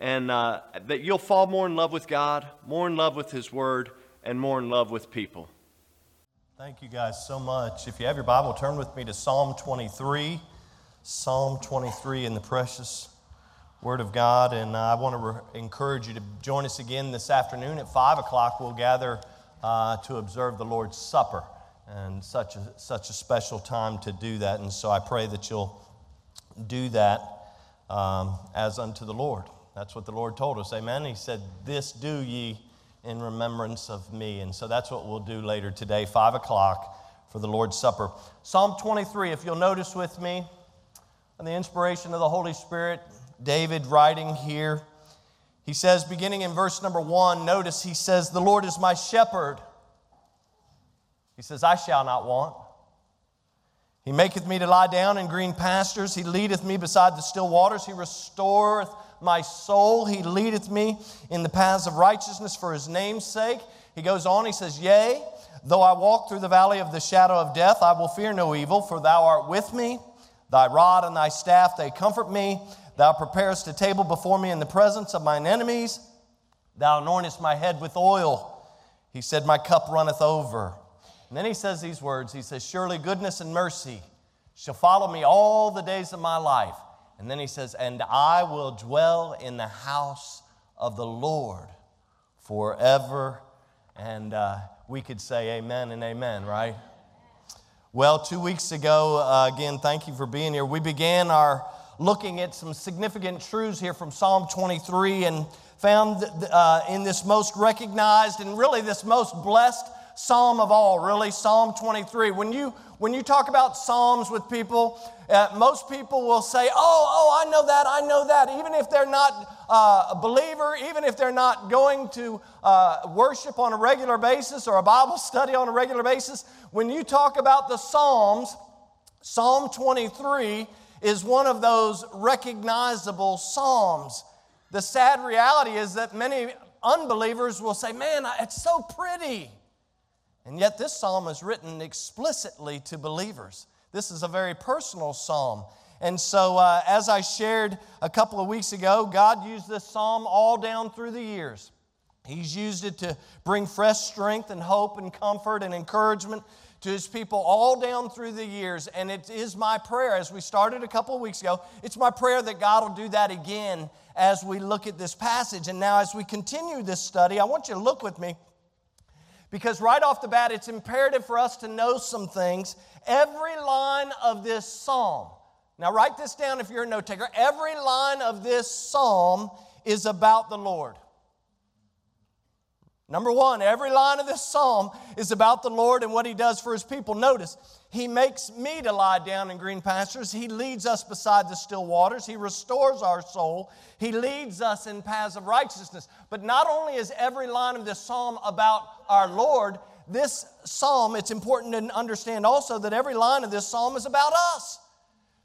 and uh, that you'll fall more in love with God, more in love with His Word, and more in love with people. Thank you guys so much. If you have your Bible, turn with me to Psalm 23. Psalm 23 in the precious Word of God. And I want to re- encourage you to join us again this afternoon at 5 o'clock. We'll gather uh, to observe the Lord's Supper. And such a, such a special time to do that. And so I pray that you'll do that um, as unto the Lord. That's what the Lord told us. Amen. He said, This do ye in remembrance of me. And so that's what we'll do later today, 5 o'clock, for the Lord's Supper. Psalm 23, if you'll notice with me, on the inspiration of the Holy Spirit, David writing here, he says, beginning in verse number 1, notice he says, The Lord is my shepherd. He says, I shall not want. He maketh me to lie down in green pastures. He leadeth me beside the still waters. He restoreth my soul. He leadeth me in the paths of righteousness for his name's sake. He goes on, he says, Yea, though I walk through the valley of the shadow of death, I will fear no evil, for thou art with me. Thy rod and thy staff, they comfort me. Thou preparest a table before me in the presence of mine enemies. Thou anointest my head with oil. He said, My cup runneth over. And then he says these words He says, Surely goodness and mercy shall follow me all the days of my life. And then he says, And I will dwell in the house of the Lord forever. And uh, we could say amen and amen, right? Well, two weeks ago, uh, again, thank you for being here. We began our looking at some significant truths here from Psalm 23 and found uh, in this most recognized and really this most blessed psalm of all, really, Psalm 23. When you, when you talk about psalms with people, uh, most people will say, Oh, oh, I know that, I know that. Even if they're not uh, a believer, even if they're not going to uh, worship on a regular basis or a Bible study on a regular basis, when you talk about the Psalms, Psalm 23 is one of those recognizable Psalms. The sad reality is that many unbelievers will say, Man, it's so pretty. And yet, this psalm is written explicitly to believers. This is a very personal psalm. And so, uh, as I shared a couple of weeks ago, God used this psalm all down through the years. He's used it to bring fresh strength and hope and comfort and encouragement to his people all down through the years. And it is my prayer, as we started a couple of weeks ago, it's my prayer that God will do that again as we look at this passage. And now, as we continue this study, I want you to look with me because right off the bat, it's imperative for us to know some things. Every line of this psalm, now write this down if you're a note taker, every line of this psalm is about the Lord. Number one, every line of this psalm is about the Lord and what He does for His people. Notice, He makes me to lie down in green pastures. He leads us beside the still waters. He restores our soul. He leads us in paths of righteousness. But not only is every line of this psalm about our Lord, this psalm, it's important to understand also that every line of this psalm is about us.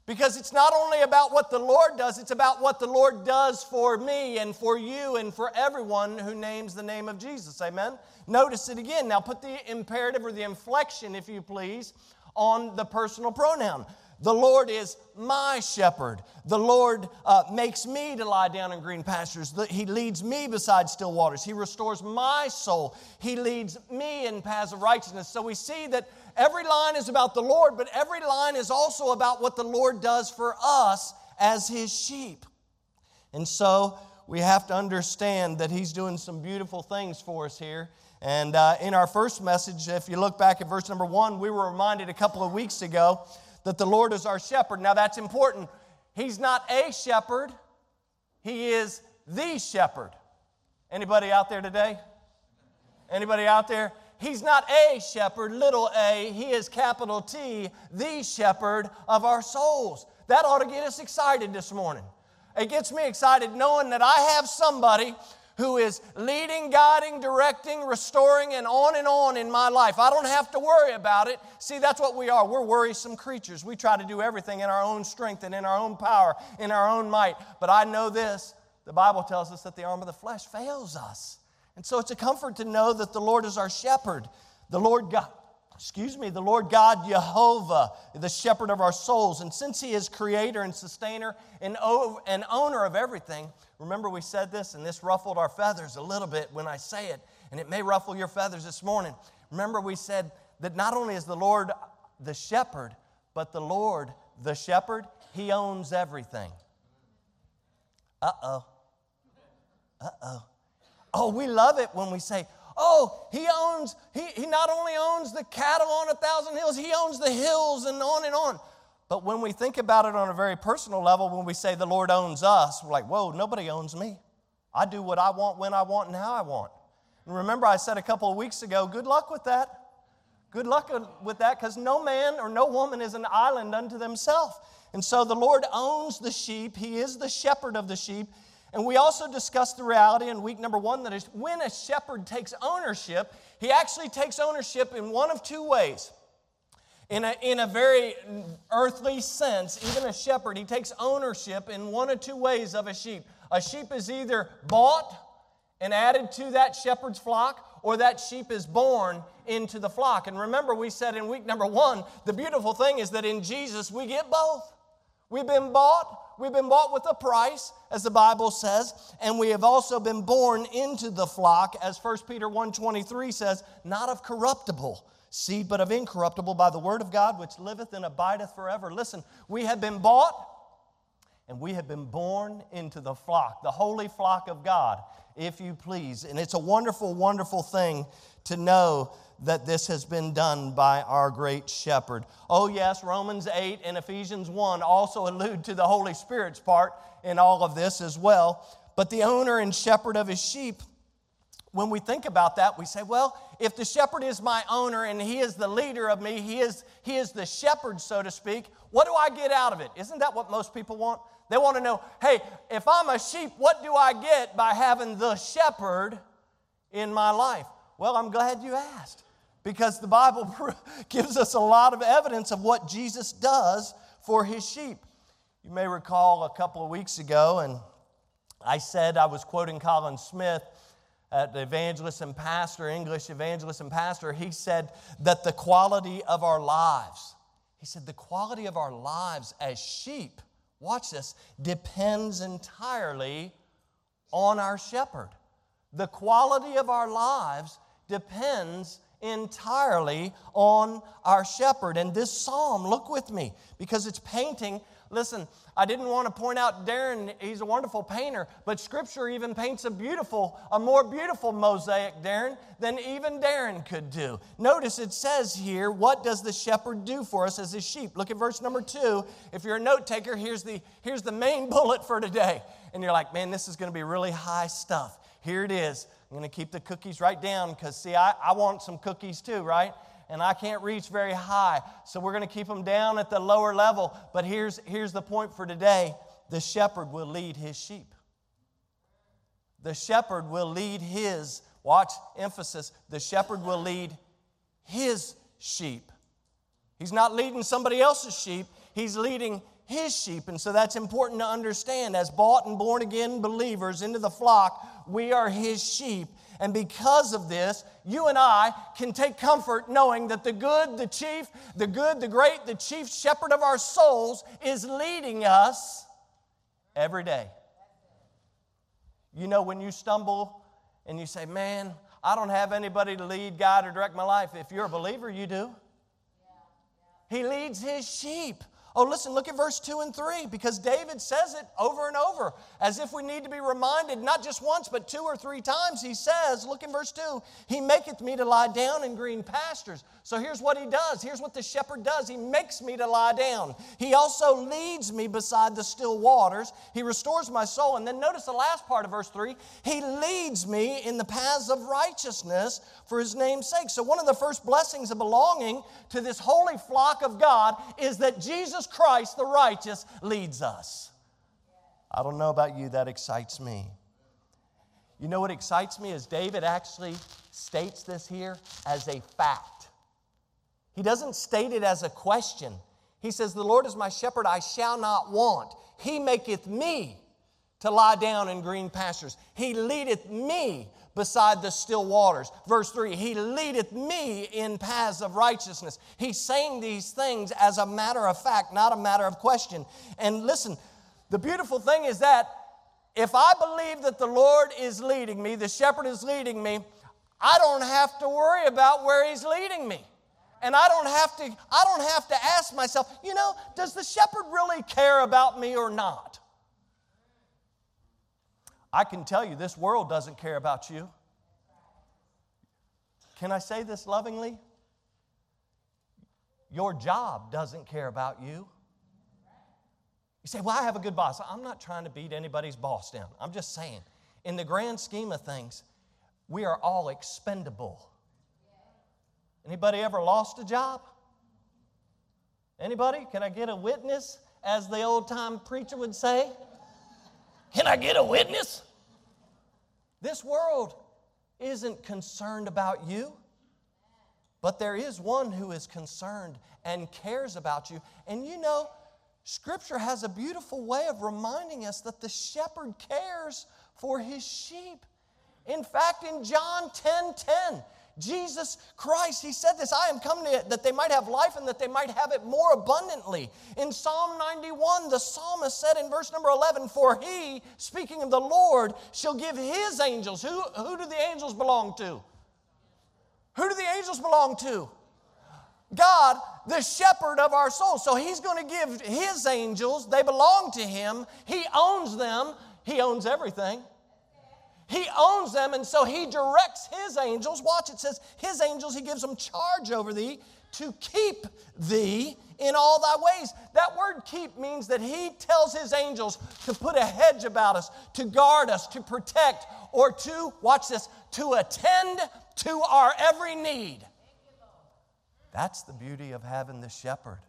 Because it's not only about what the Lord does, it's about what the Lord does for me and for you and for everyone who names the name of Jesus. Amen? Notice it again. Now put the imperative or the inflection, if you please, on the personal pronoun. The Lord is my shepherd. The Lord uh, makes me to lie down in green pastures. He leads me beside still waters. He restores my soul. He leads me in paths of righteousness. So we see that Every line is about the Lord, but every line is also about what the Lord does for us as His sheep. And so we have to understand that He's doing some beautiful things for us here. And uh, in our first message, if you look back at verse number one, we were reminded a couple of weeks ago that the Lord is our shepherd. Now that's important. He's not a shepherd, He is the shepherd. Anybody out there today? Anybody out there? He's not a shepherd, little a. He is capital T, the shepherd of our souls. That ought to get us excited this morning. It gets me excited knowing that I have somebody who is leading, guiding, directing, restoring, and on and on in my life. I don't have to worry about it. See, that's what we are. We're worrisome creatures. We try to do everything in our own strength and in our own power, in our own might. But I know this the Bible tells us that the arm of the flesh fails us. And so it's a comfort to know that the Lord is our shepherd, the Lord God. Excuse me, the Lord God Jehovah, the shepherd of our souls. And since He is creator and sustainer and, and owner of everything, remember we said this, and this ruffled our feathers a little bit when I say it, and it may ruffle your feathers this morning. Remember, we said that not only is the Lord the shepherd, but the Lord the shepherd, He owns everything. Uh oh. Uh oh. Oh, we love it when we say, oh, he owns, he, he not only owns the cattle on a thousand hills, he owns the hills and on and on. But when we think about it on a very personal level, when we say the Lord owns us, we're like, whoa, nobody owns me. I do what I want, when I want, and how I want. And remember, I said a couple of weeks ago, good luck with that. Good luck with that because no man or no woman is an island unto themselves. And so the Lord owns the sheep, He is the shepherd of the sheep. And we also discussed the reality in week number one that is when a shepherd takes ownership, he actually takes ownership in one of two ways. In a, in a very earthly sense, even a shepherd, he takes ownership in one of two ways of a sheep. A sheep is either bought and added to that shepherd's flock, or that sheep is born into the flock. And remember, we said in week number one, the beautiful thing is that in Jesus we get both. We've been bought We've been bought with a price, as the Bible says, and we have also been born into the flock, as 1 Peter 1.23 says, not of corruptible seed, but of incorruptible by the word of God, which liveth and abideth forever. Listen, we have been bought and we have been born into the flock, the holy flock of God, if you please. And it's a wonderful, wonderful thing to know that this has been done by our great shepherd. Oh, yes, Romans 8 and Ephesians 1 also allude to the Holy Spirit's part in all of this as well. But the owner and shepherd of his sheep, when we think about that, we say, well, if the shepherd is my owner and he is the leader of me, he is, he is the shepherd, so to speak, what do I get out of it? Isn't that what most people want? They want to know, hey, if I'm a sheep, what do I get by having the shepherd in my life? Well, I'm glad you asked because the Bible gives us a lot of evidence of what Jesus does for his sheep. You may recall a couple of weeks ago, and I said I was quoting Colin Smith at the evangelist and pastor, English evangelist and pastor. He said that the quality of our lives, he said, the quality of our lives as sheep, watch this, depends entirely on our shepherd. The quality of our lives depends entirely on our shepherd. And this psalm, look with me, because it's painting. Listen, I didn't want to point out Darren, he's a wonderful painter, but Scripture even paints a beautiful, a more beautiful mosaic, Darren, than even Darren could do. Notice it says here, what does the shepherd do for us as his sheep? Look at verse number two. If you're a note taker, here's the, here's the main bullet for today. And you're like, man, this is going to be really high stuff. Here it is. I'm going to keep the cookies right down because, see, I, I want some cookies too, right? And I can't reach very high. So we're going to keep them down at the lower level. But here's, here's the point for today the shepherd will lead his sheep. The shepherd will lead his, watch, emphasis, the shepherd will lead his sheep. He's not leading somebody else's sheep, he's leading his sheep. And so that's important to understand. As bought and born again believers into the flock, we are his sheep. And because of this, you and I can take comfort knowing that the good, the chief, the good, the great, the chief shepherd of our souls is leading us every day. You know, when you stumble and you say, Man, I don't have anybody to lead, guide, or direct my life, if you're a believer, you do. He leads his sheep. Oh, listen, look at verse 2 and 3 because David says it over and over as if we need to be reminded, not just once, but two or three times. He says, look in verse 2, He maketh me to lie down in green pastures. So here's what He does. Here's what the shepherd does He makes me to lie down. He also leads me beside the still waters. He restores my soul. And then notice the last part of verse 3 He leads me in the paths of righteousness for His name's sake. So one of the first blessings of belonging to this holy flock of God is that Jesus Christ, the righteous, leads us. I don't know about you, that excites me. You know what excites me is David actually states this here as a fact. He doesn't state it as a question. He says, The Lord is my shepherd, I shall not want. He maketh me to lie down in green pastures. He leadeth me beside the still waters. Verse 3 He leadeth me in paths of righteousness. He's saying these things as a matter of fact, not a matter of question. And listen, the beautiful thing is that if I believe that the Lord is leading me, the shepherd is leading me, I don't have to worry about where he's leading me. And I don't have to I don't have to ask myself, you know, does the shepherd really care about me or not? I can tell you this world doesn't care about you. Can I say this lovingly? Your job doesn't care about you. You say, Well, I have a good boss. I'm not trying to beat anybody's boss down. I'm just saying, in the grand scheme of things, we are all expendable. Anybody ever lost a job? Anybody? Can I get a witness, as the old time preacher would say? Can I get a witness? This world isn't concerned about you, but there is one who is concerned and cares about you. And you know, Scripture has a beautiful way of reminding us that the shepherd cares for his sheep. In fact, in John 10 10, Jesus Christ, he said this I am come to, that they might have life and that they might have it more abundantly. In Psalm 91, the psalmist said in verse number 11, For he, speaking of the Lord, shall give his angels. Who, who do the angels belong to? Who do the angels belong to? God, the shepherd of our souls. So he's going to give his angels, they belong to him. He owns them, he owns everything. He owns them, and so he directs his angels. Watch, it says, His angels, he gives them charge over thee to keep thee in all thy ways. That word keep means that he tells his angels to put a hedge about us, to guard us, to protect, or to, watch this, to attend to our every need. That's the beauty of having the shepherd.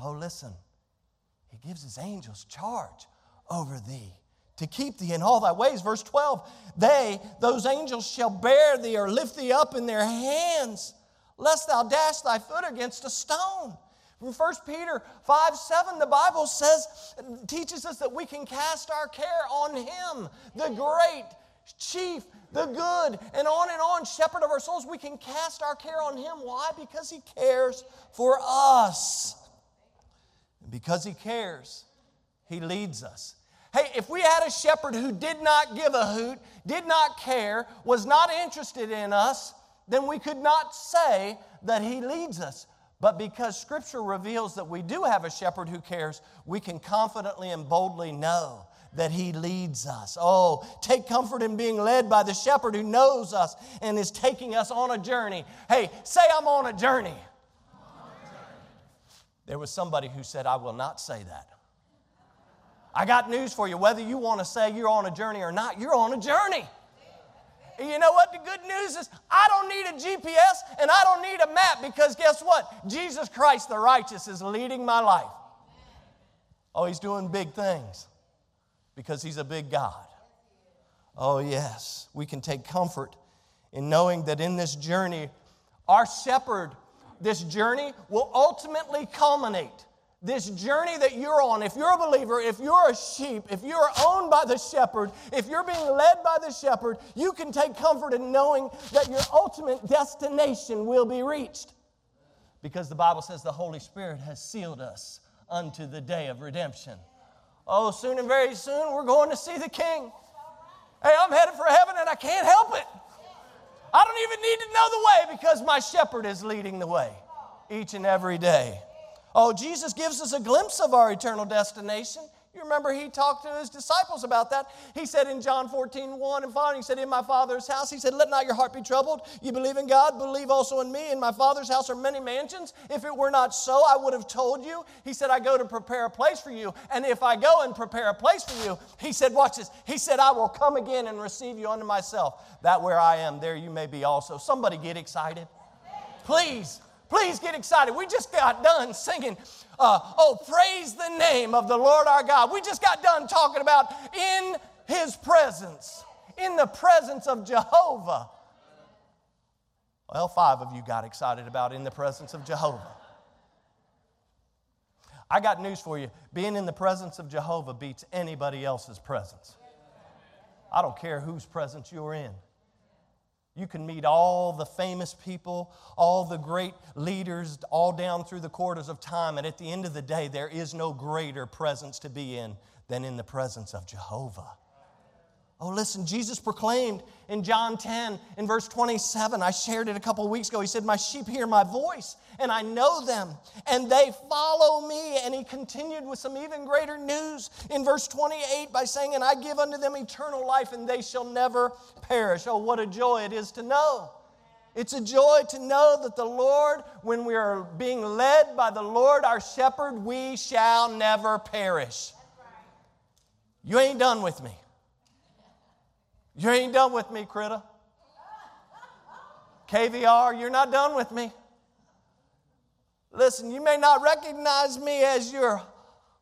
Oh, listen, he gives his angels charge over thee to keep thee in all thy ways. Verse 12, they, those angels, shall bear thee or lift thee up in their hands, lest thou dash thy foot against a stone. From 1 Peter 5 7, the Bible says, teaches us that we can cast our care on Him, the great chief the good, and on and on, shepherd of our souls. We can cast our care on him. Why? Because he cares for us. And because he cares, he leads us. Hey, if we had a shepherd who did not give a hoot, did not care, was not interested in us, then we could not say that he leads us. But because Scripture reveals that we do have a shepherd who cares, we can confidently and boldly know that He leads us. Oh, take comfort in being led by the shepherd who knows us and is taking us on a journey. Hey, say, I'm on a journey. There was somebody who said, I will not say that. I got news for you. Whether you want to say you're on a journey or not, you're on a journey. And you know what? The good news is I don't need a GPS and I don't need a map because guess what? Jesus Christ the righteous is leading my life. Oh, he's doing big things because He's a big God. Oh, yes, we can take comfort in knowing that in this journey, our shepherd, this journey will ultimately culminate. This journey that you're on, if you're a believer, if you're a sheep, if you're owned by the shepherd, if you're being led by the shepherd, you can take comfort in knowing that your ultimate destination will be reached. Because the Bible says the Holy Spirit has sealed us unto the day of redemption. Oh, soon and very soon we're going to see the King. Hey, I'm headed for heaven and I can't help it. I don't even need to know the way because my shepherd is leading the way each and every day. Oh, Jesus gives us a glimpse of our eternal destination. You remember he talked to his disciples about that. He said in John 14, 1 and following, he said, In my Father's house, he said, Let not your heart be troubled. You believe in God, believe also in me. In my Father's house are many mansions. If it were not so, I would have told you. He said, I go to prepare a place for you. And if I go and prepare a place for you, he said, Watch this. He said, I will come again and receive you unto myself. That where I am, there you may be also. Somebody get excited. Please, please get excited. We just got done singing uh, oh, praise the name of the Lord our God. We just got done talking about in his presence. in the presence of Jehovah. Well, five of you got excited about in the presence of Jehovah. I got news for you. Being in the presence of Jehovah beats anybody else's presence. I don't care whose presence you're in. You can meet all the famous people, all the great leaders, all down through the quarters of time, and at the end of the day, there is no greater presence to be in than in the presence of Jehovah. Oh, listen, Jesus proclaimed in John 10, in verse 27, I shared it a couple weeks ago. He said, My sheep hear my voice, and I know them, and they follow me. And he continued with some even greater news in verse 28 by saying, And I give unto them eternal life, and they shall never perish. Oh, what a joy it is to know. It's a joy to know that the Lord, when we are being led by the Lord our shepherd, we shall never perish. You ain't done with me. You ain't done with me, critter. KVR, you're not done with me. Listen, you may not recognize me as your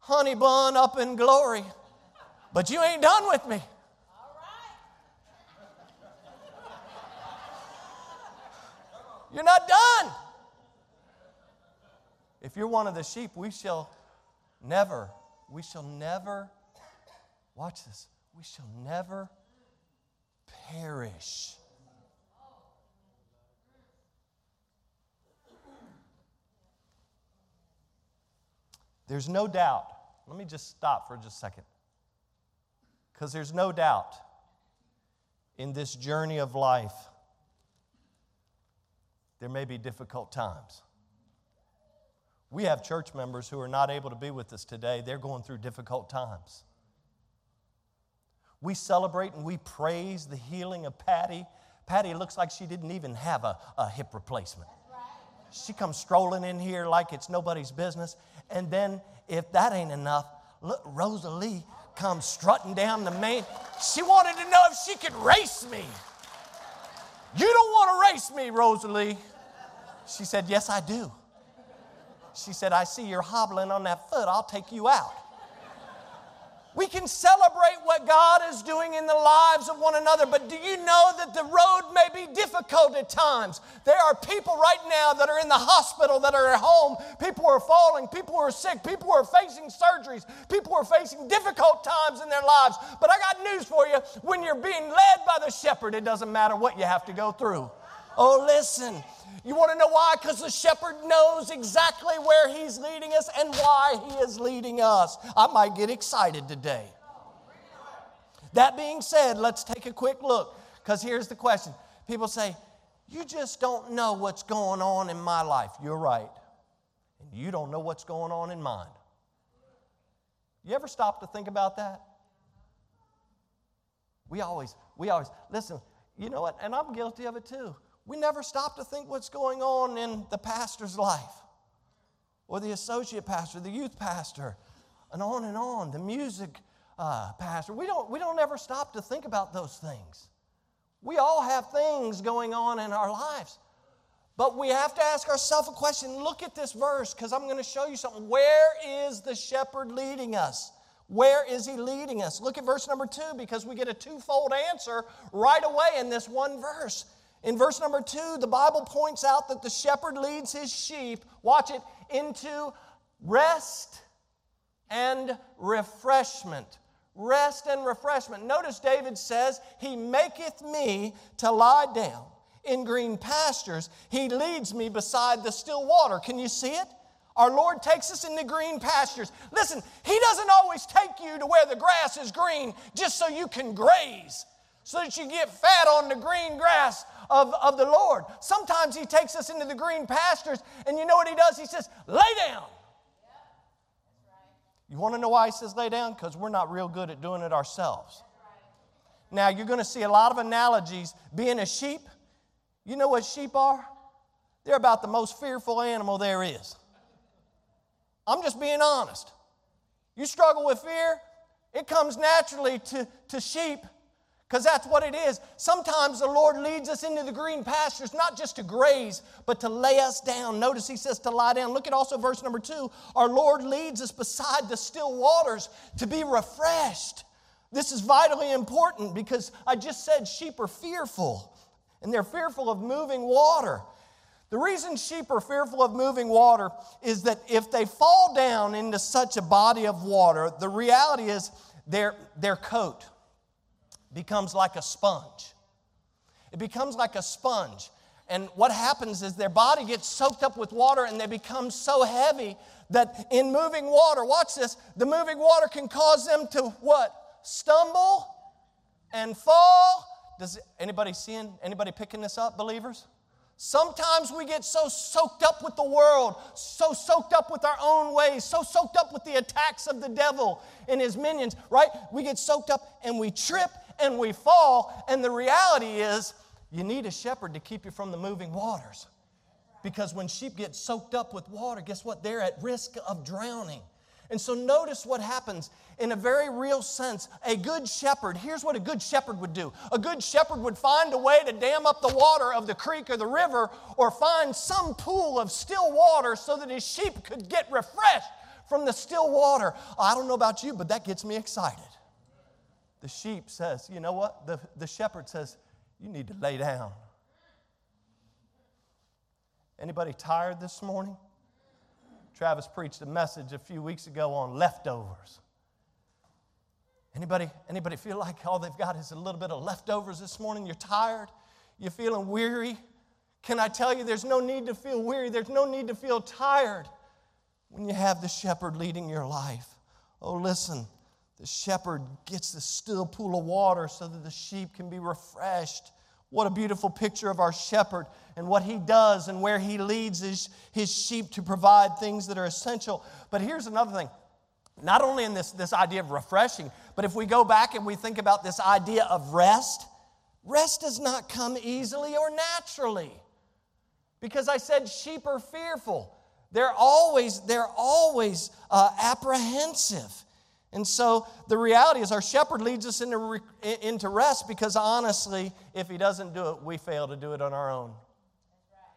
honey bun up in glory, but you ain't done with me. You're not done. If you're one of the sheep, we shall never, we shall never, watch this, we shall never perish. There's no doubt. Let me just stop for just a second. Because there's no doubt in this journey of life, there may be difficult times. We have church members who are not able to be with us today. They're going through difficult times. We celebrate and we praise the healing of Patty. Patty looks like she didn't even have a, a hip replacement. She comes strolling in here like it's nobody's business. And then, if that ain't enough, look, Rosalie comes strutting down the main. She wanted to know if she could race me. You don't want to race me, Rosalie. She said, Yes, I do. She said, I see you're hobbling on that foot. I'll take you out. We can celebrate what God is doing in the lives of one another, but do you know that the road may be difficult at times? There are people right now that are in the hospital, that are at home. People are falling, people are sick, people are facing surgeries, people are facing difficult times in their lives. But I got news for you when you're being led by the shepherd, it doesn't matter what you have to go through. Oh, listen. You want to know why? Because the shepherd knows exactly where he's leading us and why he is leading us. I might get excited today. That being said, let's take a quick look because here's the question. People say, You just don't know what's going on in my life. You're right. And you don't know what's going on in mine. You ever stop to think about that? We always, we always, listen, you know what? And I'm guilty of it too. We never stop to think what's going on in the pastor's life or the associate pastor, the youth pastor, and on and on, the music uh, pastor. We don't, we don't ever stop to think about those things. We all have things going on in our lives. But we have to ask ourselves a question. Look at this verse because I'm going to show you something. Where is the shepherd leading us? Where is he leading us? Look at verse number two because we get a twofold answer right away in this one verse. In verse number two, the Bible points out that the shepherd leads his sheep, watch it, into rest and refreshment. Rest and refreshment. Notice David says, He maketh me to lie down in green pastures. He leads me beside the still water. Can you see it? Our Lord takes us into green pastures. Listen, He doesn't always take you to where the grass is green just so you can graze, so that you get fat on the green grass of, of the Lord. Sometimes He takes us into the green pastures, and you know what He does? He says, lay down. You want to know why He says lay down? Because we're not real good at doing it ourselves. Now, you're going to see a lot of analogies. Being a sheep, you know what sheep are? They're about the most fearful animal there is. I'm just being honest. You struggle with fear, it comes naturally to, to sheep because that's what it is. Sometimes the Lord leads us into the green pastures, not just to graze, but to lay us down. Notice he says to lie down. Look at also verse number two. Our Lord leads us beside the still waters to be refreshed. This is vitally important because I just said sheep are fearful, and they're fearful of moving water. The reason sheep are fearful of moving water is that if they fall down into such a body of water, the reality is their, their coat becomes like a sponge. It becomes like a sponge. And what happens is their body gets soaked up with water and they become so heavy that in moving water, watch this, the moving water can cause them to what? Stumble and fall. Does anybody seeing anybody picking this up, believers? Sometimes we get so soaked up with the world, so soaked up with our own ways, so soaked up with the attacks of the devil and his minions, right? We get soaked up and we trip and we fall. And the reality is, you need a shepherd to keep you from the moving waters. Because when sheep get soaked up with water, guess what? They're at risk of drowning. And so notice what happens in a very real sense. A good shepherd, here's what a good shepherd would do a good shepherd would find a way to dam up the water of the creek or the river or find some pool of still water so that his sheep could get refreshed from the still water. I don't know about you, but that gets me excited. The sheep says, you know what? The, the shepherd says, you need to lay down. Anybody tired this morning? Travis preached a message a few weeks ago on leftovers. Anybody, anybody feel like all they've got is a little bit of leftovers this morning? You're tired? You're feeling weary? Can I tell you there's no need to feel weary? There's no need to feel tired when you have the shepherd leading your life. Oh, listen, the shepherd gets the still pool of water so that the sheep can be refreshed. What a beautiful picture of our shepherd and what he does and where he leads his, his sheep to provide things that are essential. But here's another thing not only in this, this idea of refreshing, but if we go back and we think about this idea of rest, rest does not come easily or naturally. Because I said sheep are fearful. They're always, they're always uh, apprehensive. And so the reality is, our shepherd leads us into, into rest because honestly, if he doesn't do it, we fail to do it on our own.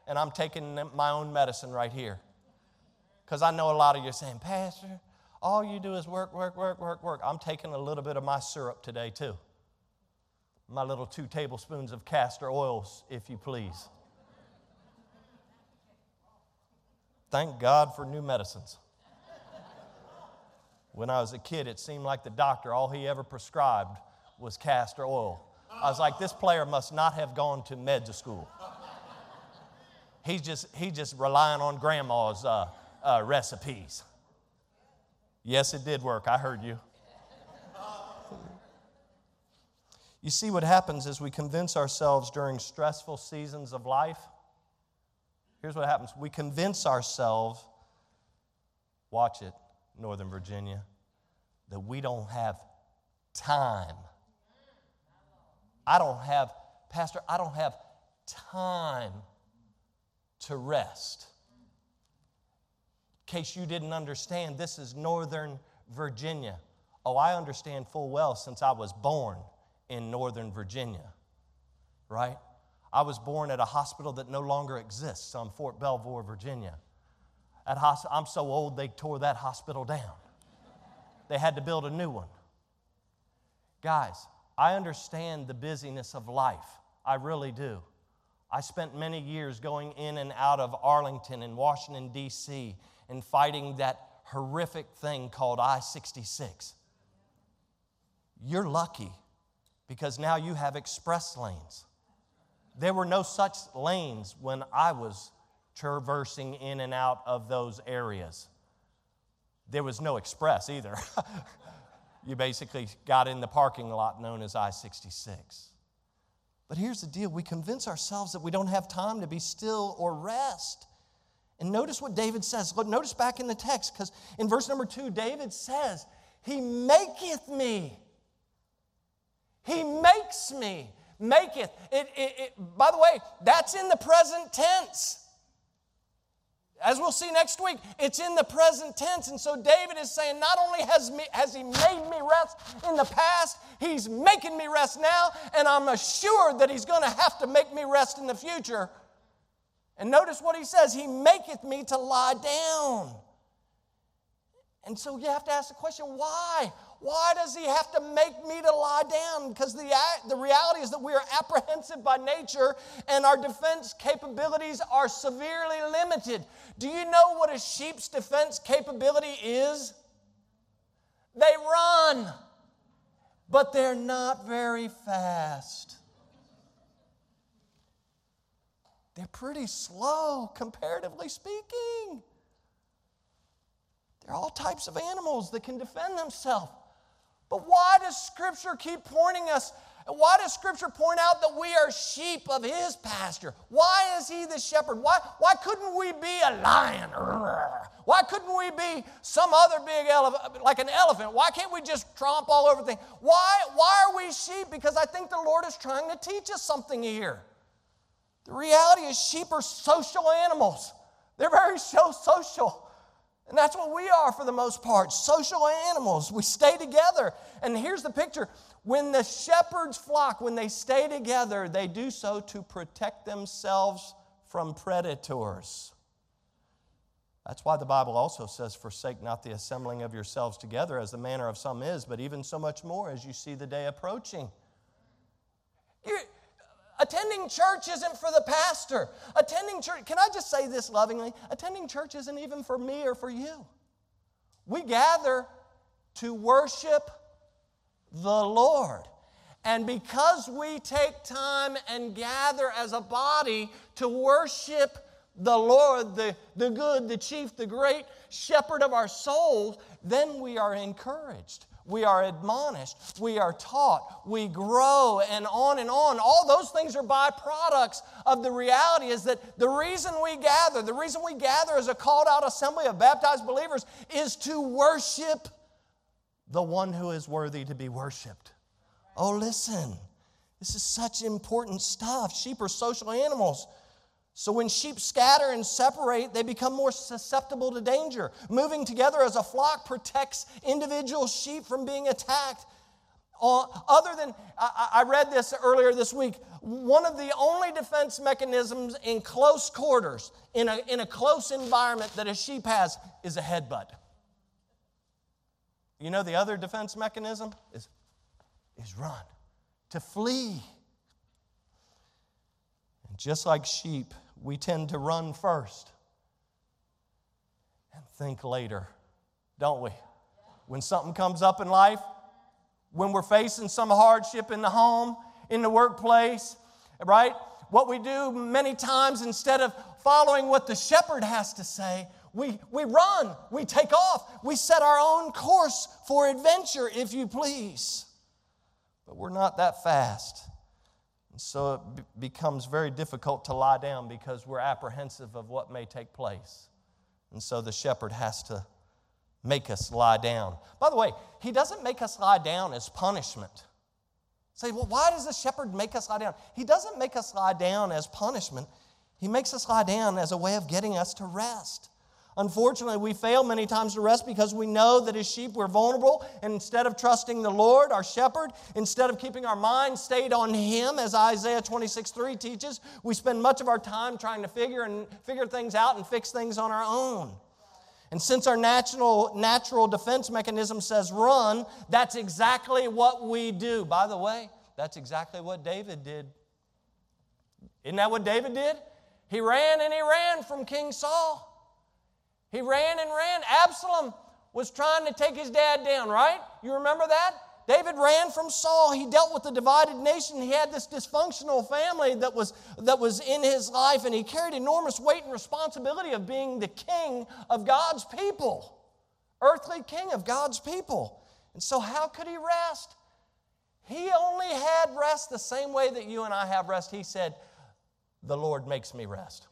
And I'm taking my own medicine right here. Because I know a lot of you are saying, Pastor, all you do is work, work, work, work, work. I'm taking a little bit of my syrup today, too. My little two tablespoons of castor oils, if you please. Thank God for new medicines. When I was a kid, it seemed like the doctor, all he ever prescribed was castor oil. I was like, this player must not have gone to med school. He's just, he's just relying on grandma's uh, uh, recipes. Yes, it did work. I heard you. You see, what happens is we convince ourselves during stressful seasons of life. Here's what happens we convince ourselves, watch it, Northern Virginia, that we don't have time. I don't have, Pastor, I don't have time to rest. In case you didn't understand, this is Northern Virginia. Oh, I understand full well since I was born in Northern Virginia, right? I was born at a hospital that no longer exists on Fort Belvoir, Virginia. At hosp- I'm so old they tore that hospital down. They had to build a new one. Guys, I understand the busyness of life. I really do. I spent many years going in and out of Arlington and Washington, D.C., and fighting that horrific thing called I 66. You're lucky because now you have express lanes. There were no such lanes when I was traversing in and out of those areas. There was no express either. you basically got in the parking lot known as I 66. But here's the deal we convince ourselves that we don't have time to be still or rest. And notice what David says. Look, notice back in the text, because in verse number two, David says, He maketh me. He makes me. Maketh. It, it, it, by the way, that's in the present tense. As we'll see next week, it's in the present tense. And so David is saying, not only has, me, has he made me rest in the past, he's making me rest now, and I'm assured that he's going to have to make me rest in the future. And notice what he says He maketh me to lie down. And so you have to ask the question why? Why does he have to make me to lie down? Because the, the reality is that we are apprehensive by nature and our defense capabilities are severely limited. Do you know what a sheep's defense capability is? They run, but they're not very fast. They're pretty slow, comparatively speaking. There are all types of animals that can defend themselves. But why does Scripture keep pointing us? Why does Scripture point out that we are sheep of His pasture? Why is He the shepherd? Why, why couldn't we be a lion? Why couldn't we be some other big elephant, like an elephant? Why can't we just tromp all over things? Why, why are we sheep? Because I think the Lord is trying to teach us something here. The reality is, sheep are social animals, they're very so social. And that's what we are for the most part social animals. We stay together. And here's the picture when the shepherd's flock, when they stay together, they do so to protect themselves from predators. That's why the Bible also says, Forsake not the assembling of yourselves together, as the manner of some is, but even so much more as you see the day approaching. You're, Attending church isn't for the pastor. Attending church, can I just say this lovingly? Attending church isn't even for me or for you. We gather to worship the Lord. And because we take time and gather as a body to worship the Lord, the, the good, the chief, the great shepherd of our souls, then we are encouraged we are admonished, we are taught, we grow, and on and on. All those things are byproducts of the reality is that the reason we gather, the reason we gather as a called out assembly of baptized believers is to worship the one who is worthy to be worshiped. Oh, listen, this is such important stuff. Sheep are social animals. So when sheep scatter and separate, they become more susceptible to danger. Moving together as a flock protects individual sheep from being attacked. Uh, other than, I, I read this earlier this week, one of the only defense mechanisms in close quarters, in a, in a close environment that a sheep has, is a headbutt. You know the other defense mechanism is, is run, to flee. And just like sheep, we tend to run first and think later, don't we? When something comes up in life, when we're facing some hardship in the home, in the workplace, right? What we do many times, instead of following what the shepherd has to say, we, we run, we take off, we set our own course for adventure, if you please. But we're not that fast. So it b- becomes very difficult to lie down because we're apprehensive of what may take place. And so the shepherd has to make us lie down. By the way, he doesn't make us lie down as punishment. Say, well, why does the shepherd make us lie down? He doesn't make us lie down as punishment. He makes us lie down as a way of getting us to rest. Unfortunately, we fail many times to rest because we know that as sheep we're vulnerable. And instead of trusting the Lord, our shepherd, instead of keeping our mind stayed on Him, as Isaiah 26 3 teaches, we spend much of our time trying to figure and figure things out and fix things on our own. And since our natural, natural defense mechanism says run, that's exactly what we do. By the way, that's exactly what David did. Isn't that what David did? He ran and he ran from King Saul. He ran and ran. Absalom was trying to take his dad down, right? You remember that? David ran from Saul. He dealt with a divided nation. He had this dysfunctional family that was, that was in his life, and he carried enormous weight and responsibility of being the king of God's people, earthly king of God's people. And so, how could he rest? He only had rest the same way that you and I have rest. He said, The Lord makes me rest.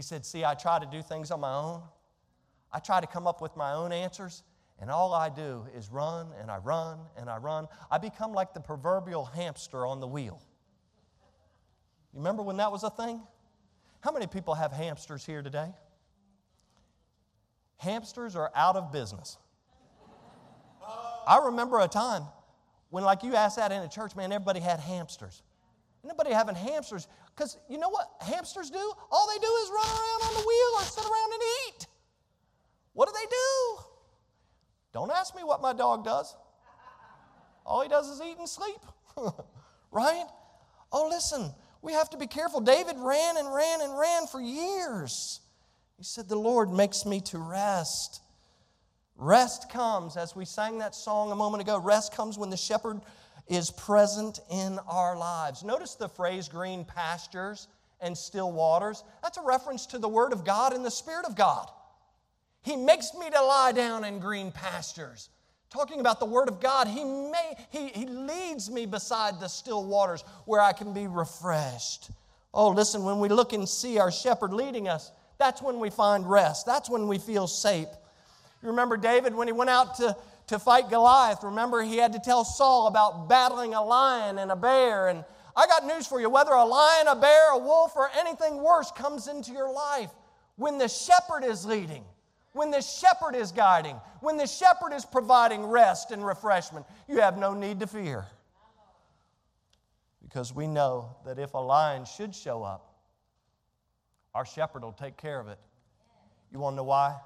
He said, See, I try to do things on my own. I try to come up with my own answers, and all I do is run and I run and I run. I become like the proverbial hamster on the wheel. You remember when that was a thing? How many people have hamsters here today? Hamsters are out of business. I remember a time when, like you asked that in a church, man, everybody had hamsters. Nobody having hamsters. Because you know what hamsters do? All they do is run around on the wheel or sit around and eat. What do they do? Don't ask me what my dog does. All he does is eat and sleep, right? Oh, listen, we have to be careful. David ran and ran and ran for years. He said, The Lord makes me to rest. Rest comes, as we sang that song a moment ago, rest comes when the shepherd is present in our lives. Notice the phrase green pastures and still waters. That's a reference to the Word of God and the Spirit of God. He makes me to lie down in green pastures. Talking about the Word of God, he, may, he, he leads me beside the still waters where I can be refreshed. Oh, listen, when we look and see our shepherd leading us, that's when we find rest. That's when we feel safe. You remember David when he went out to, to fight Goliath? Remember, he had to tell Saul about battling a lion and a bear. And I got news for you whether a lion, a bear, a wolf, or anything worse comes into your life, when the shepherd is leading, when the shepherd is guiding, when the shepherd is providing rest and refreshment, you have no need to fear. Because we know that if a lion should show up, our shepherd will take care of it. You want to know why?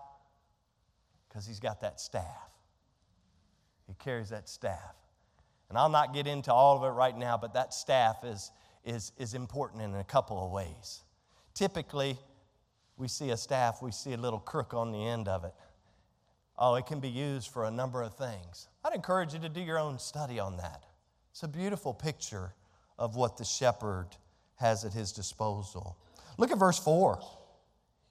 because he's got that staff. He carries that staff. And I'll not get into all of it right now, but that staff is, is, is important in a couple of ways. Typically, we see a staff, we see a little crook on the end of it. Oh, it can be used for a number of things. I'd encourage you to do your own study on that. It's a beautiful picture of what the shepherd has at his disposal. Look at verse 4.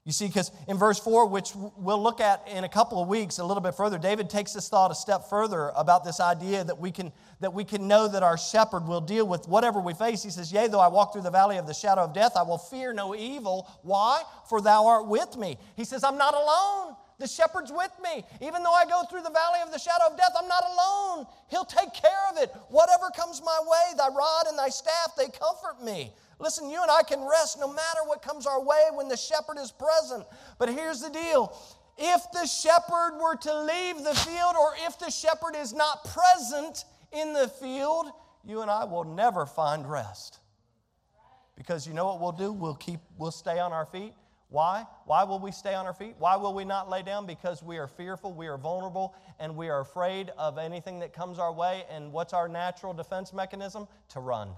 You see, because in verse 4, which we'll look at in a couple of weeks a little bit further, David takes this thought a step further about this idea that we can, that we can know that our shepherd will deal with whatever we face. He says, Yea, though I walk through the valley of the shadow of death, I will fear no evil. Why? For thou art with me. He says, I'm not alone. The shepherd's with me. Even though I go through the valley of the shadow of death, I'm not alone. He'll take care of it. Whatever comes my way, thy rod and thy staff, they comfort me. Listen, you and I can rest no matter what comes our way when the shepherd is present. But here's the deal if the shepherd were to leave the field, or if the shepherd is not present in the field, you and I will never find rest. Because you know what we'll do? We'll keep we'll stay on our feet. Why? Why will we stay on our feet? Why will we not lay down? Because we are fearful, we are vulnerable, and we are afraid of anything that comes our way. And what's our natural defense mechanism? To run.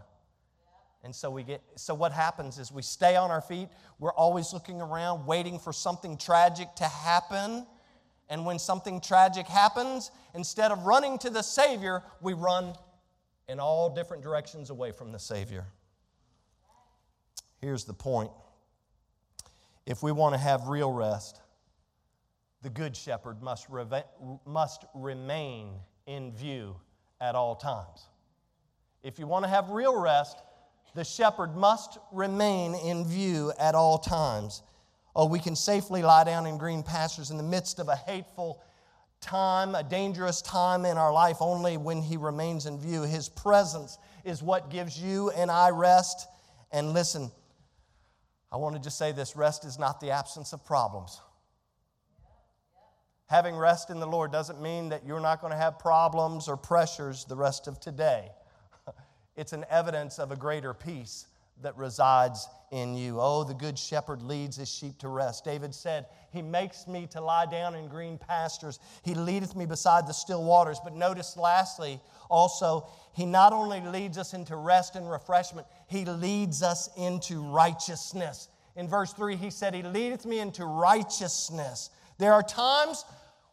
And so we get so what happens is we stay on our feet. We're always looking around waiting for something tragic to happen. And when something tragic happens, instead of running to the Savior, we run in all different directions away from the Savior. Here's the point. If we want to have real rest, the Good Shepherd must, must remain in view at all times. If you want to have real rest, the shepherd must remain in view at all times. Oh, we can safely lie down in green pastures in the midst of a hateful time, a dangerous time in our life, only when He remains in view. His presence is what gives you and I rest. And listen, I want to just say this rest is not the absence of problems. Having rest in the Lord doesn't mean that you're not going to have problems or pressures the rest of today. It's an evidence of a greater peace that resides in you. Oh, the good shepherd leads his sheep to rest. David said, He makes me to lie down in green pastures. He leadeth me beside the still waters. But notice, lastly, also, He not only leads us into rest and refreshment, He leads us into righteousness. In verse 3, He said, He leadeth me into righteousness. There are times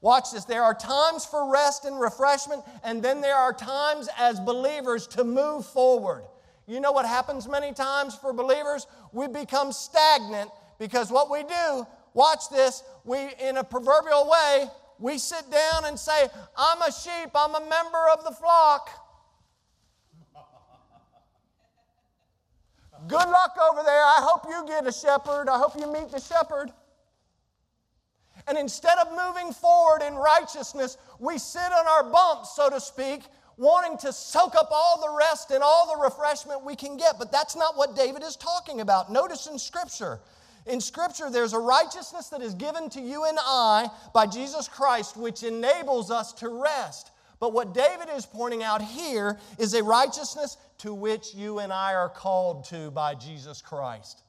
Watch this. There are times for rest and refreshment, and then there are times as believers to move forward. You know what happens many times for believers? We become stagnant because what we do, watch this, we, in a proverbial way, we sit down and say, I'm a sheep, I'm a member of the flock. Good luck over there. I hope you get a shepherd. I hope you meet the shepherd. And instead of moving forward in righteousness, we sit on our bumps, so to speak, wanting to soak up all the rest and all the refreshment we can get. But that's not what David is talking about. Notice in Scripture, in Scripture, there's a righteousness that is given to you and I by Jesus Christ, which enables us to rest. But what David is pointing out here is a righteousness to which you and I are called to by Jesus Christ.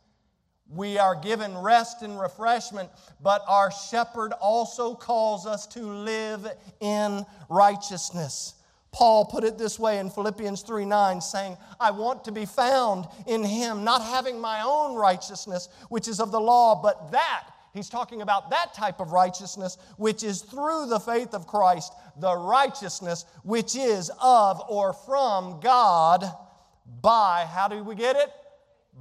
We are given rest and refreshment, but our shepherd also calls us to live in righteousness. Paul put it this way in Philippians 3 9, saying, I want to be found in him, not having my own righteousness, which is of the law, but that, he's talking about that type of righteousness, which is through the faith of Christ, the righteousness which is of or from God by, how do we get it?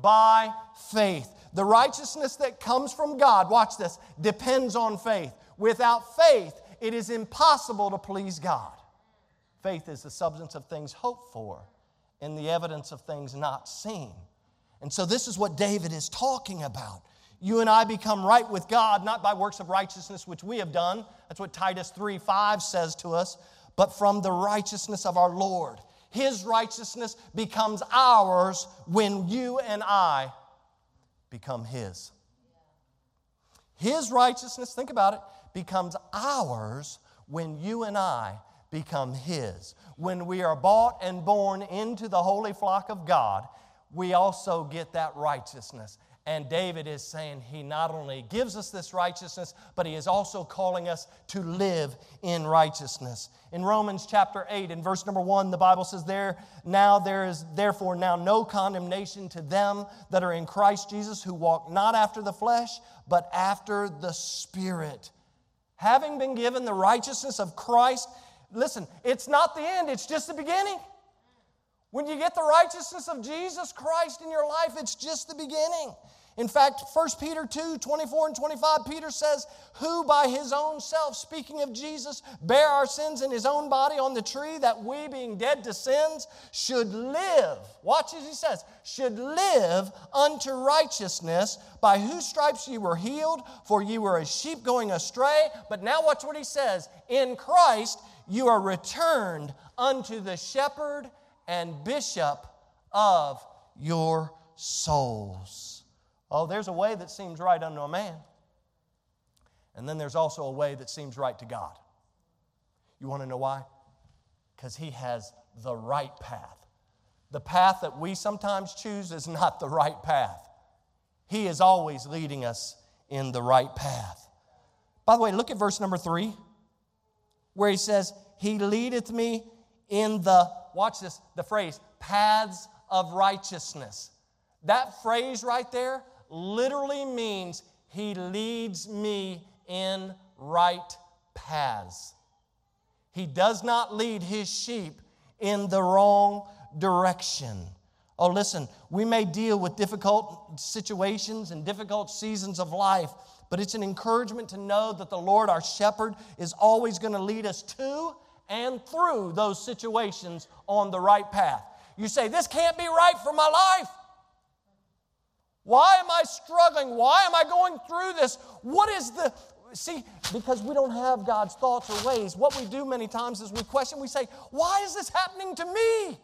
By faith. The righteousness that comes from God, watch this, depends on faith. Without faith, it is impossible to please God. Faith is the substance of things hoped for and the evidence of things not seen. And so, this is what David is talking about. You and I become right with God, not by works of righteousness which we have done. That's what Titus 3 5 says to us, but from the righteousness of our Lord. His righteousness becomes ours when you and I become His. His righteousness, think about it, becomes ours when you and I become His. When we are bought and born into the holy flock of God, we also get that righteousness. And David is saying he not only gives us this righteousness, but he is also calling us to live in righteousness. In Romans chapter 8, in verse number 1, the Bible says, There now there is therefore now no condemnation to them that are in Christ Jesus, who walk not after the flesh, but after the Spirit. Having been given the righteousness of Christ, listen, it's not the end, it's just the beginning. When you get the righteousness of Jesus Christ in your life, it's just the beginning. In fact, 1 Peter 2 24 and 25, Peter says, Who by his own self, speaking of Jesus, bare our sins in his own body on the tree, that we, being dead to sins, should live. Watch as he says, should live unto righteousness, by whose stripes ye were healed, for ye were as sheep going astray. But now watch what he says In Christ you are returned unto the shepherd and bishop of your souls. Oh, there's a way that seems right unto a man. And then there's also a way that seems right to God. You want to know why? Because He has the right path. The path that we sometimes choose is not the right path. He is always leading us in the right path. By the way, look at verse number three, where He says, He leadeth me in the watch this, the phrase, paths of righteousness. That phrase right there literally means he leads me in right paths. He does not lead his sheep in the wrong direction. Oh, listen, we may deal with difficult situations and difficult seasons of life, but it's an encouragement to know that the Lord, our shepherd, is always going to lead us to and through those situations on the right path. You say, This can't be right for my life. Why am I struggling? Why am I going through this? What is the. See, because we don't have God's thoughts or ways, what we do many times is we question, we say, Why is this happening to me?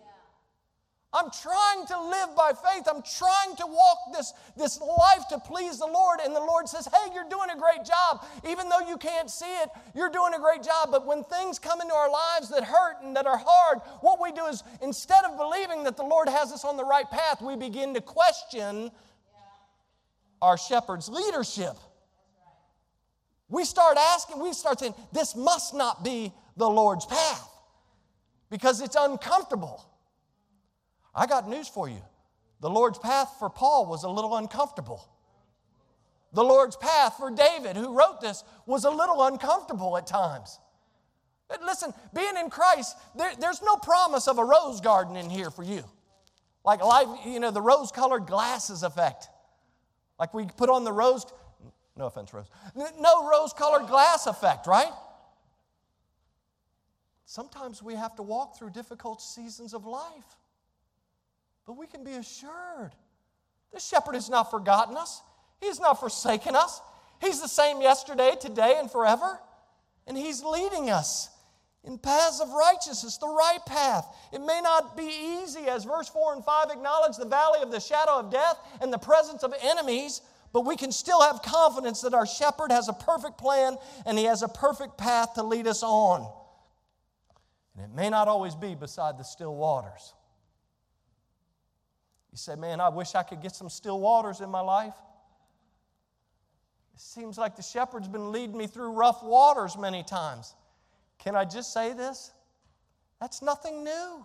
I'm trying to live by faith. I'm trying to walk this, this life to please the Lord. And the Lord says, Hey, you're doing a great job. Even though you can't see it, you're doing a great job. But when things come into our lives that hurt and that are hard, what we do is instead of believing that the Lord has us on the right path, we begin to question our shepherd's leadership. We start asking, we start saying, This must not be the Lord's path because it's uncomfortable. I got news for you. The Lord's path for Paul was a little uncomfortable. The Lord's path for David, who wrote this, was a little uncomfortable at times. But listen, being in Christ, there, there's no promise of a rose garden in here for you. Like life, you know, the rose colored glasses effect. Like we put on the rose, no offense, Rose, no rose colored glass effect, right? Sometimes we have to walk through difficult seasons of life. But we can be assured the shepherd has not forgotten us, he has not forsaken us. He's the same yesterday, today, and forever. And he's leading us in paths of righteousness, the right path. It may not be easy, as verse 4 and 5 acknowledge the valley of the shadow of death and the presence of enemies, but we can still have confidence that our shepherd has a perfect plan and he has a perfect path to lead us on. And it may not always be beside the still waters. You say, man, I wish I could get some still waters in my life. It seems like the shepherd's been leading me through rough waters many times. Can I just say this? That's nothing new.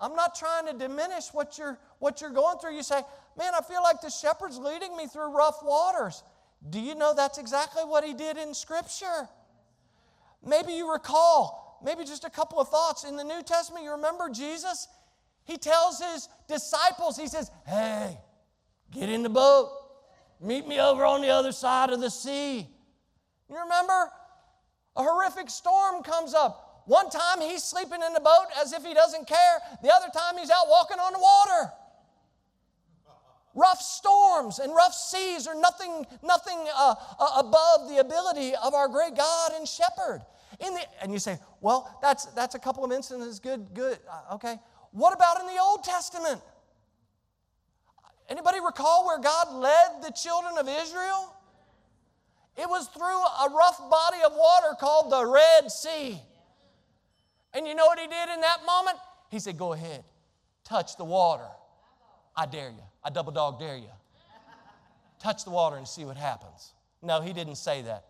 I'm not trying to diminish what you're, what you're going through. You say, Man, I feel like the shepherd's leading me through rough waters. Do you know that's exactly what he did in Scripture? Maybe you recall, maybe just a couple of thoughts. In the New Testament, you remember Jesus? He tells his disciples, He says, Hey, get in the boat. Meet me over on the other side of the sea. You remember? A horrific storm comes up. One time he's sleeping in the boat as if he doesn't care, the other time he's out walking on the water. Rough storms and rough seas are nothing, nothing uh, uh, above the ability of our great God and shepherd. The, and you say, well, that's, that's a couple of instances, good, good, uh, okay. What about in the Old Testament? Anybody recall where God led the children of Israel? It was through a rough body of water called the Red Sea. And you know what he did in that moment? He said, Go ahead, touch the water. I dare you. I double dog dare you. Touch the water and see what happens. No, he didn't say that.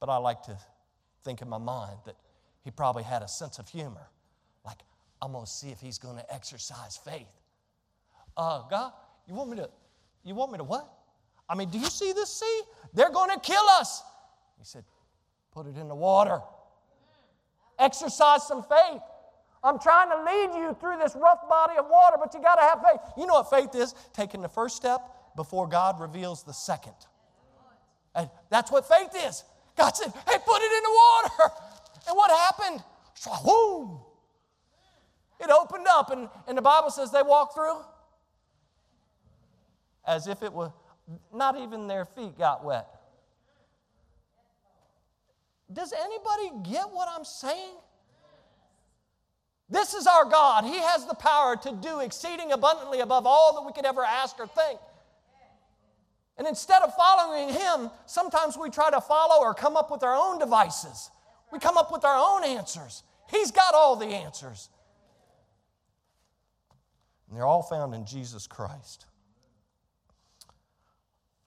But I like to think in my mind that he probably had a sense of humor. I'm going to see if he's going to exercise faith. Uh, God, you want me to, you want me to what? I mean, do you see this sea? They're going to kill us. He said, put it in the water. Exercise some faith. I'm trying to lead you through this rough body of water, but you got to have faith. You know what faith is? Taking the first step before God reveals the second. And that's what faith is. God said, hey, put it in the water. And what happened? Whoa! It opened up, and, and the Bible says they walked through as if it was not even their feet got wet. Does anybody get what I'm saying? This is our God. He has the power to do exceeding abundantly above all that we could ever ask or think. And instead of following Him, sometimes we try to follow or come up with our own devices. We come up with our own answers. He's got all the answers. And they're all found in Jesus Christ.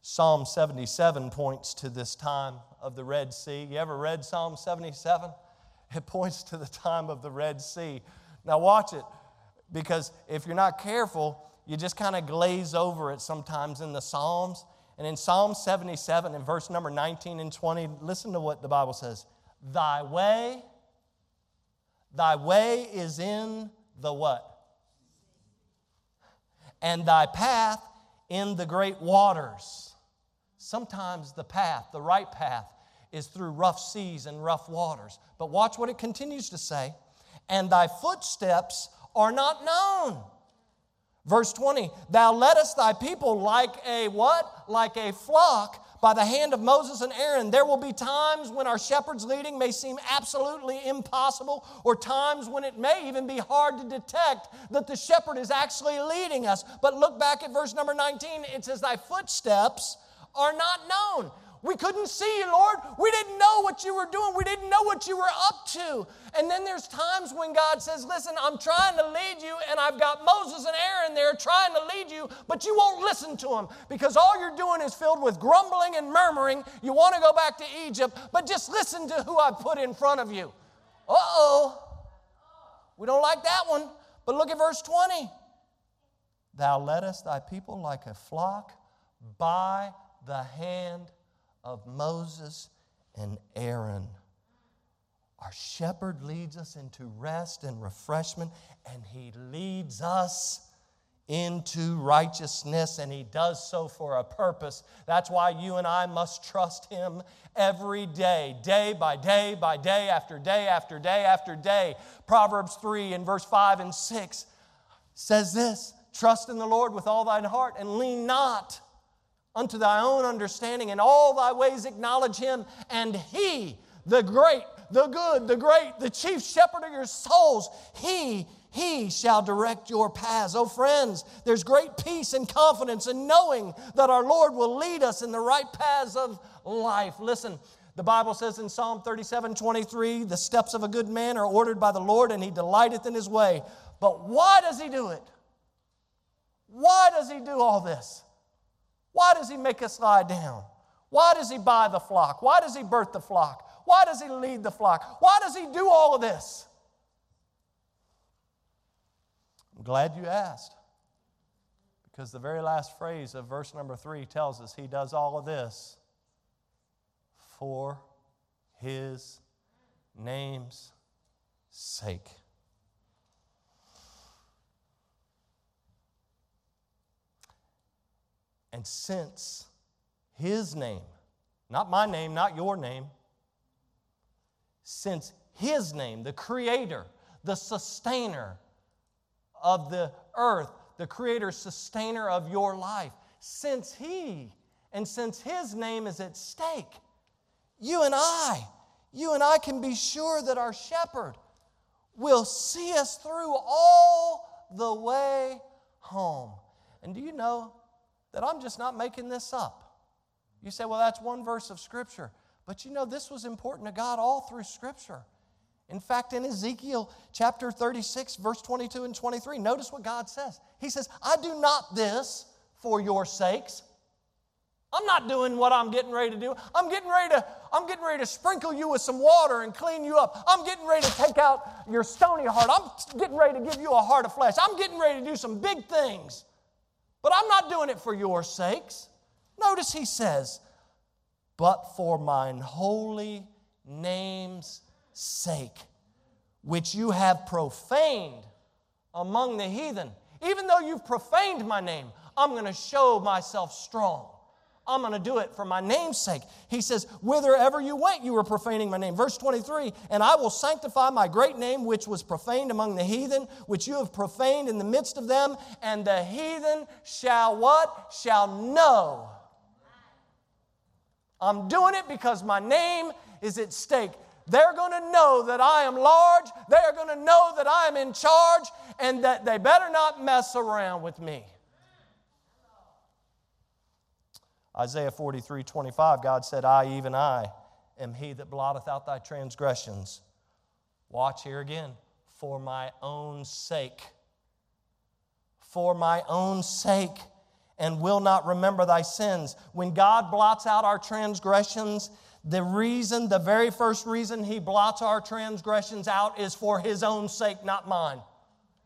Psalm 77 points to this time of the Red Sea. You ever read Psalm 77? It points to the time of the Red Sea. Now, watch it, because if you're not careful, you just kind of glaze over it sometimes in the Psalms. And in Psalm 77, in verse number 19 and 20, listen to what the Bible says Thy way, thy way is in the what? And thy path in the great waters. Sometimes the path, the right path, is through rough seas and rough waters. But watch what it continues to say and thy footsteps are not known. Verse 20, thou leddest thy people like a what? Like a flock by the hand of Moses and Aaron. There will be times when our shepherd's leading may seem absolutely impossible, or times when it may even be hard to detect that the shepherd is actually leading us. But look back at verse number 19. It says, Thy footsteps are not known. We couldn't see you, Lord. We didn't know what you were doing. We didn't know what you were up to. And then there's times when God says, Listen, I'm trying to lead you, and I've got Moses and Aaron there trying to lead you, but you won't listen to them because all you're doing is filled with grumbling and murmuring. You want to go back to Egypt, but just listen to who I've put in front of you. Uh oh. We don't like that one. But look at verse 20. Thou leddest thy people like a flock by the hand of Moses and Aaron. Our shepherd leads us into rest and refreshment, and he leads us into righteousness, and he does so for a purpose. That's why you and I must trust him every day, day by day by day, after day after day after day. Proverbs 3 and verse 5 and 6 says this Trust in the Lord with all thine heart and lean not unto thy own understanding. In all thy ways acknowledge him, and he, the great, the good, the great, the chief shepherd of your souls, he he shall direct your paths. Oh, friends, there's great peace and confidence in knowing that our Lord will lead us in the right paths of life. Listen, the Bible says in Psalm 37 23, the steps of a good man are ordered by the Lord, and he delighteth in his way. But why does he do it? Why does he do all this? Why does He make us lie down? Why does He buy the flock? Why does He birth the flock? Why does He lead the flock? Why does He do all of this? I'm glad you asked. Because the very last phrase of verse number three tells us He does all of this for His name's sake. And since his name, not my name, not your name, since his name, the creator, the sustainer of the earth, the creator, sustainer of your life, since he and since his name is at stake, you and I, you and I can be sure that our shepherd will see us through all the way home. And do you know that I'm just not making this up? You say, well, that's one verse of Scripture. But you know, this was important to God all through Scripture. In fact, in Ezekiel chapter 36, verse 22 and 23, notice what God says. He says, I do not this for your sakes. I'm not doing what I'm getting ready to do. I'm getting ready to, I'm getting ready to sprinkle you with some water and clean you up. I'm getting ready to take out your stony heart. I'm getting ready to give you a heart of flesh. I'm getting ready to do some big things. But I'm not doing it for your sakes. Notice he says, but for mine holy name's sake, which you have profaned among the heathen. Even though you've profaned my name, I'm going to show myself strong. I'm going to do it for my name's sake. He says, Whithersoever you went, you were profaning my name. Verse 23 And I will sanctify my great name, which was profaned among the heathen, which you have profaned in the midst of them, and the heathen shall what? Shall know. I'm doing it because my name is at stake. They're going to know that I am large. They are going to know that I am in charge and that they better not mess around with me. Isaiah 43 25, God said, I, even I, am he that blotteth out thy transgressions. Watch here again. For my own sake. For my own sake, and will not remember thy sins. When God blots out our transgressions, the reason, the very first reason he blots our transgressions out is for his own sake, not mine.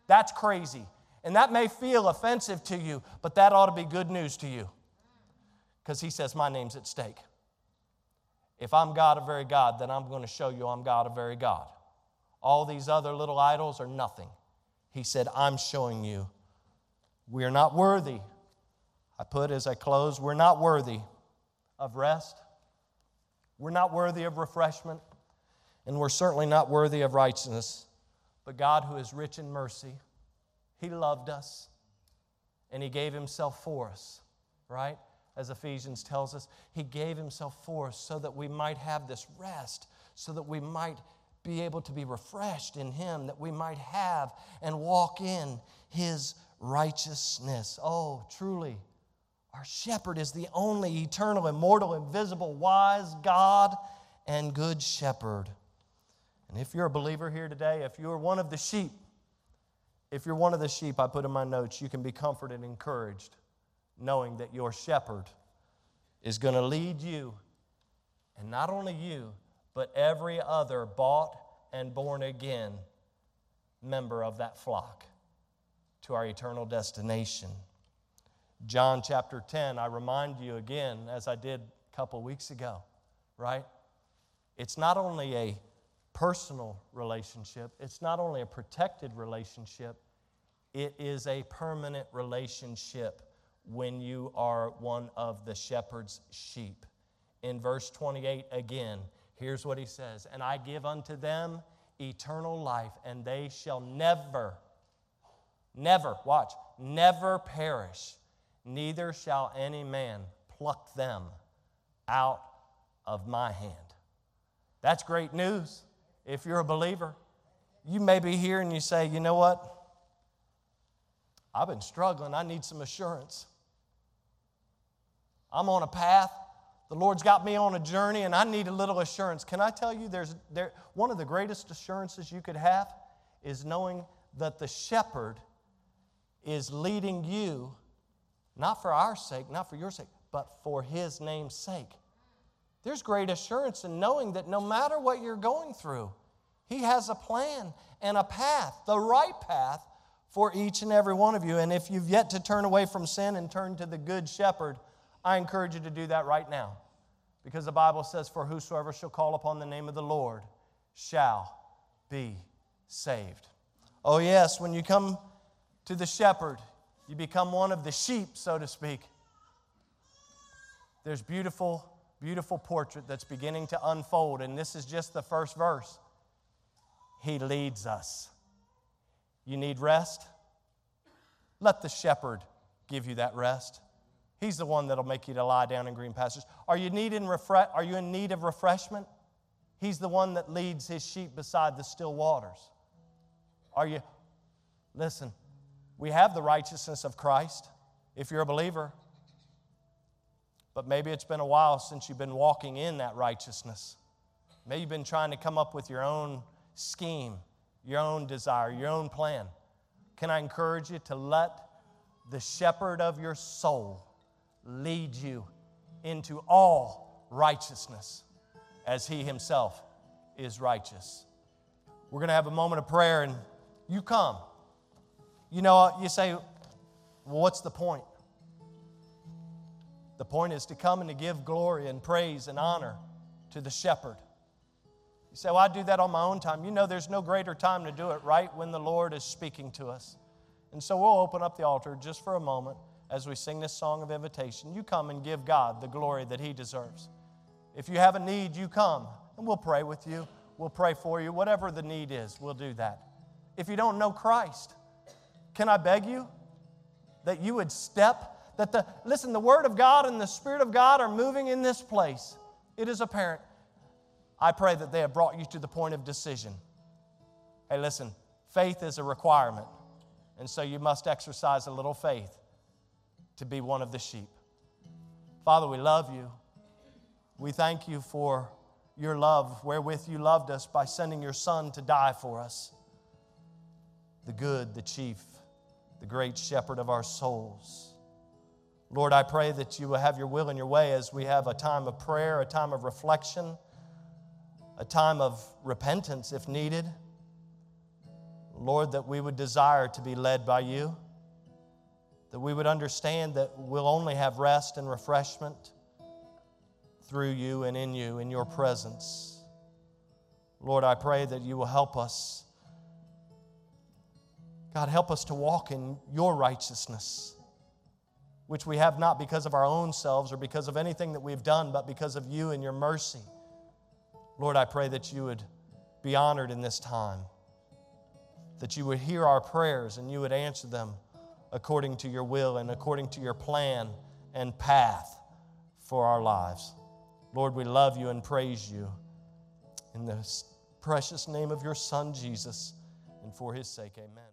That's crazy. And that may feel offensive to you, but that ought to be good news to you because he says, My name's at stake. If I'm God of very God, then I'm going to show you I'm God of very God. All these other little idols are nothing. He said, I'm showing you we are not worthy. I put as I close, we're not worthy of rest. We're not worthy of refreshment. And we're certainly not worthy of righteousness. But God, who is rich in mercy, He loved us and He gave Himself for us, right? As Ephesians tells us. He gave himself for us so that we might have this rest, so that we might be able to be refreshed in him, that we might have and walk in his righteousness. Oh, truly, our shepherd is the only eternal, immortal, invisible, wise God and good shepherd. And if you're a believer here today, if you're one of the sheep, if you're one of the sheep I put in my notes, you can be comforted and encouraged knowing that your shepherd is going to lead you, and not only you, but every other bought and born again member of that flock to our eternal destination. John chapter 10, I remind you again, as I did a couple weeks ago, right? It's not only a personal relationship, it's not only a protected relationship, it is a permanent relationship when you are one of the shepherd's sheep. In verse 28 again, here's what he says And I give unto them eternal life, and they shall never, never, watch, never perish, neither shall any man pluck them out of my hand. That's great news if you're a believer. You may be here and you say, you know what? I've been struggling. I need some assurance. I'm on a path. The Lord's got me on a journey and I need a little assurance. Can I tell you, there's there, one of the greatest assurances you could have is knowing that the shepherd is leading you, not for our sake, not for your sake, but for his name's sake. There's great assurance in knowing that no matter what you're going through, he has a plan and a path, the right path for each and every one of you. And if you've yet to turn away from sin and turn to the good shepherd, I encourage you to do that right now. Because the Bible says, For whosoever shall call upon the name of the Lord shall be saved. Oh, yes, when you come to the shepherd, you become one of the sheep, so to speak. There's beautiful, beautiful portrait that's beginning to unfold, and this is just the first verse. He leads us. You need rest? Let the shepherd give you that rest. He's the one that'll make you to lie down in green pastures. Are you, need in refre- are you in need of refreshment? He's the one that leads his sheep beside the still waters. Are you? Listen, we have the righteousness of Christ if you're a believer. But maybe it's been a while since you've been walking in that righteousness. Maybe you've been trying to come up with your own scheme, your own desire, your own plan. Can I encourage you to let the shepherd of your soul lead you into all righteousness as he himself is righteous? We're going to have a moment of prayer and you come. You know, you say, well, what's the point? The point is to come and to give glory and praise and honor to the shepherd. You say, Well, I do that on my own time. You know, there's no greater time to do it right when the Lord is speaking to us. And so we'll open up the altar just for a moment as we sing this song of invitation. You come and give God the glory that He deserves. If you have a need, you come and we'll pray with you. We'll pray for you. Whatever the need is, we'll do that. If you don't know Christ, can I beg you that you would step that the, listen, the Word of God and the Spirit of God are moving in this place. It is apparent. I pray that they have brought you to the point of decision. Hey, listen, faith is a requirement. And so you must exercise a little faith to be one of the sheep. Father, we love you. We thank you for your love, wherewith you loved us by sending your Son to die for us. The good, the chief, the great shepherd of our souls. Lord, I pray that you will have your will and your way as we have a time of prayer, a time of reflection, a time of repentance if needed. Lord, that we would desire to be led by you, that we would understand that we'll only have rest and refreshment through you and in you, in your presence. Lord, I pray that you will help us. God, help us to walk in your righteousness which we have not because of our own selves or because of anything that we've done, but because of you and your mercy. Lord, I pray that you would be honored in this time, that you would hear our prayers and you would answer them according to your will and according to your plan and path for our lives. Lord, we love you and praise you. In the precious name of your Son, Jesus, and for his sake, amen.